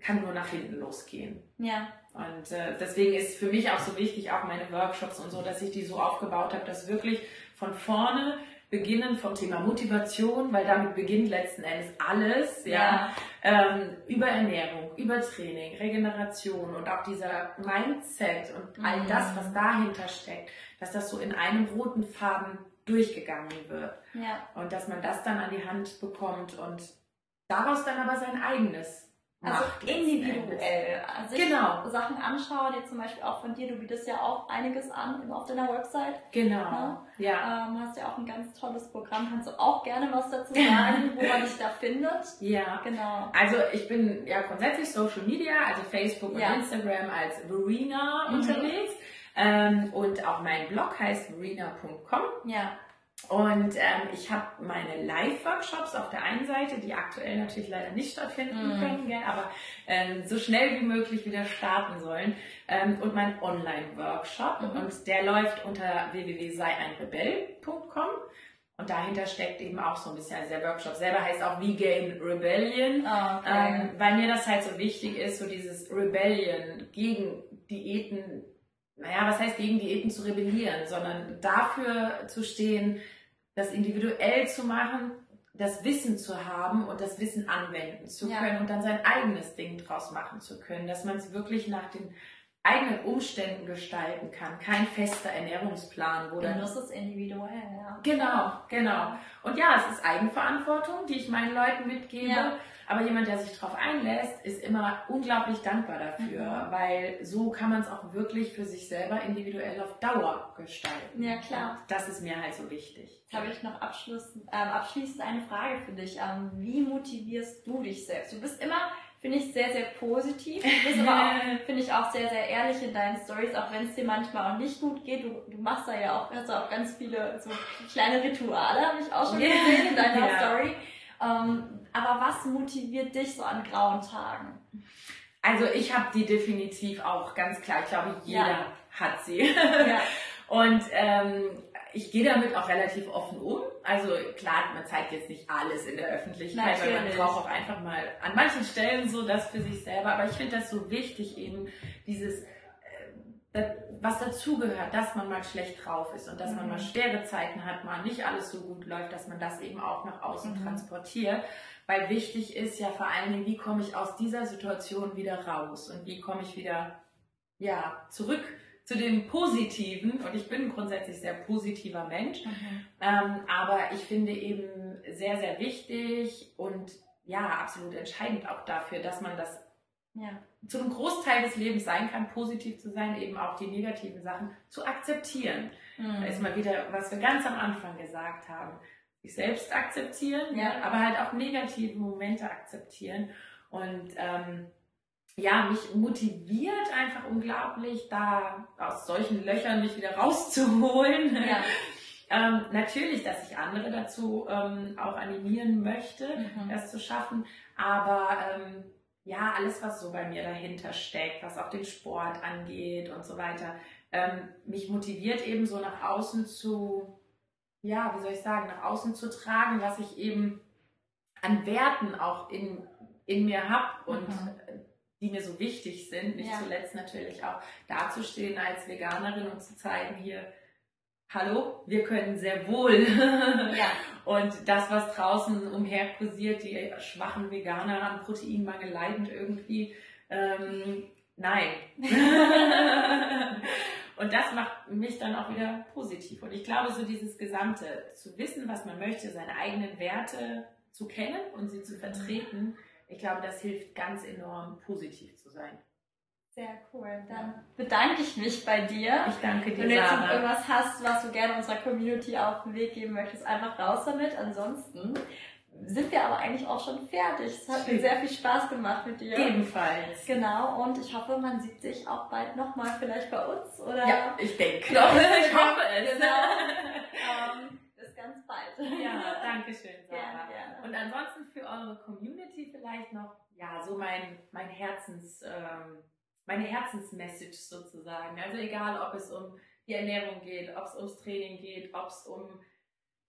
kann nur nach hinten losgehen. Ja. Und äh, deswegen ist für mich auch so wichtig, auch meine Workshops und so, dass ich die so aufgebaut habe, dass wirklich von vorne beginnen vom Thema Motivation, weil damit beginnt letzten Endes alles, ja, ähm, über Ernährung, über Training, Regeneration und auch dieser Mindset und all Mhm. das, was dahinter steckt, dass das so in einem roten Faden durchgegangen wird Ja. und dass man das dann an die Hand bekommt und daraus dann aber sein eigenes Also individuell. Also ich Genau. Sachen anschaue, dir zum Beispiel auch von dir, du bietest ja auch einiges an auf deiner Website. Genau. Ja. Ja. Ähm, hast ja auch ein ganz tolles Programm. Kannst du auch gerne was dazu sagen, wo man dich da findet? *laughs* Ja. Genau. Also ich bin ja grundsätzlich Social Media, also Facebook und Ja. Instagram als Verena Mhm. unterwegs. Ähm, und auch mein Blog heißt verena.com. Ja. Und ähm, ich habe meine Live-Workshops auf der einen Seite, die aktuell natürlich leider nicht stattfinden Mhm. können, gell, aber ähm, so schnell wie möglich wieder starten sollen. Ähm, und mein Online-Workshop. Mhm. Und der läuft unter www.seieinrebell.com. Und dahinter steckt eben auch so ein bisschen, also der Workshop selber heißt auch Vegan Rebellion. Ah, Okay. Ähm, weil mir das halt so wichtig ist, so dieses Rebellion gegen Diäten, naja, was heißt gegen Diäten zu rebellieren, sondern dafür zu stehen, das individuell zu machen, das Wissen zu haben und das Wissen anwenden zu Ja. können und dann sein eigenes Ding draus machen zu können, dass man es wirklich nach den eigenen Umständen gestalten kann. Kein fester Ernährungsplan, wo dann Genuss ist individuell, ja. Genau, genau. Und ja, es ist Eigenverantwortung, die ich meinen Leuten mitgebe. Ja. Aber jemand, der sich darauf einlässt, ist immer unglaublich dankbar dafür, Mhm. weil so kann man es auch wirklich für sich selber individuell auf Dauer gestalten. Ja, klar. Und das ist mir halt so wichtig. Jetzt habe ich noch abschließend, ähm, abschließend eine Frage für dich. Ähm, wie motivierst du dich selbst? Du bist immer, finde ich, sehr, sehr positiv. Du bist aber auch, *laughs* finde ich, auch sehr, sehr ehrlich in deinen Stories, auch wenn es dir manchmal auch nicht gut geht. Du, du machst da ja auch, hast auch ganz viele so kleine Rituale, habe ich auch schon Ja. gesehen in deiner *laughs* Ja. Story. Ähm, aber was motiviert dich so an grauen Tagen? Also ich habe die definitiv auch ganz klar. Ich glaube, jeder Ja. hat sie. Ja. *laughs* Und ähm, ich gehe damit auch relativ offen um. Also klar, man zeigt jetzt nicht alles in der Öffentlichkeit, weil man Natürlich. braucht auch einfach mal an manchen Stellen so das für sich selber. Aber ich finde das so wichtig, eben dieses, was dazugehört, dass man mal schlecht drauf ist und dass man Mhm. mal schwere Zeiten hat, mal nicht alles so gut läuft, dass man das eben auch nach außen Mhm. transportiert. Weil wichtig ist ja vor allen Dingen, wie komme ich aus dieser Situation wieder raus und wie komme ich wieder ja, zurück zu dem Positiven. Und ich bin grundsätzlich sehr positiver Mensch. Ähm, aber ich finde eben sehr, sehr wichtig und ja, absolut entscheidend auch dafür, dass man das Ja. Zu einem Großteil des Lebens sein kann, positiv zu sein, eben auch die negativen Sachen zu akzeptieren. Da ist mal wieder, was wir ganz am Anfang gesagt haben. Sich selbst akzeptieren, ja. aber halt auch negative Momente akzeptieren. Und ähm, ja, mich motiviert einfach unglaublich, da aus solchen Löchern mich wieder rauszuholen. Ja. *laughs* Ähm, natürlich, dass ich andere dazu ähm, auch animieren möchte, Mhm. das zu schaffen. Aber ähm, ja, alles, was so bei mir dahinter steckt, was auch den Sport angeht und so weiter, ähm, mich motiviert eben so nach außen zu, ja, wie soll ich sagen, nach außen zu tragen, was ich eben an Werten auch in, in mir habe und Mhm. die mir so wichtig sind. Nicht Ja. zuletzt natürlich auch dazustehen als Veganerin und zu zeigen hier, hallo, wir können sehr wohl. *laughs* Ja. Und das, was draußen umher kursiert, die schwachen Veganer an Proteinmangel leidend irgendwie, ähm, nein. *laughs* und das macht mich dann auch wieder positiv. Und ich glaube, so dieses Gesamte, zu wissen, was man möchte, seine eigenen Werte zu kennen und sie zu vertreten, ich glaube, das hilft ganz enorm, positiv zu sein. Sehr cool. Dann bedanke ich mich bei dir. Ich danke dir, Wenn du jetzt noch irgendwas hast, was du gerne unserer Community auf den Weg geben möchtest, einfach raus damit. Ansonsten sind wir aber eigentlich auch schon fertig. Es hat mir Schön. sehr viel Spaß gemacht mit dir. Ebenfalls. Genau, und ich hoffe, man sieht sich auch bald nochmal vielleicht bei uns oder Ja, ich denke. Doch, *laughs* ich hoffe *laughs* es. Genau. ähm, bis ganz bald. Ja, danke schön, *laughs* Gerne, Sarah. gerne. Und ansonsten für eure Community vielleicht noch, ja, so mein, mein Herzens, ähm, meine Herzensmessage sozusagen. Also egal, ob es um die Ernährung geht, ob es ums Training geht, ob es um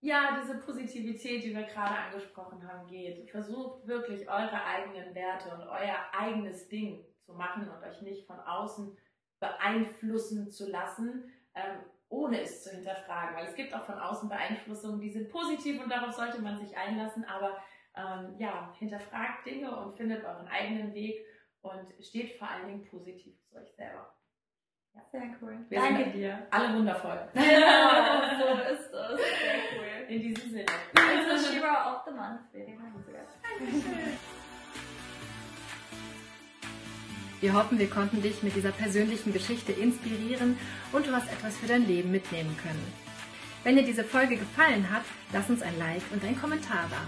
ja, diese Positivität, die wir gerade angesprochen haben, geht. Versucht wirklich eure eigenen Werte und euer eigenes Ding zu machen und euch nicht von außen beeinflussen zu lassen, ähm, ohne es zu hinterfragen. Weil es gibt auch von außen Beeinflussungen, die sind positiv und darauf sollte man sich einlassen, aber ähm, ja, hinterfragt Dinge und findet euren eigenen Weg und steht vor allen Dingen positiv zu euch selber. Sehr cool. Wir Danke sind- dir. Alle wundervoll. *laughs* Genau, so ist es. Sehr cool. In diesem Sinne. Also Shira of the Month. Wir hoffen, wir konnten dich mit dieser persönlichen Geschichte inspirieren und du hast etwas für dein Leben mitnehmen können. Wenn dir diese Folge gefallen hat, lass uns ein Like und ein Kommentar da.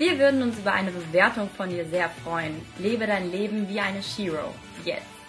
Wir würden uns über eine Bewertung von dir sehr freuen. Lebe dein Leben wie eine Shiro. Jetzt.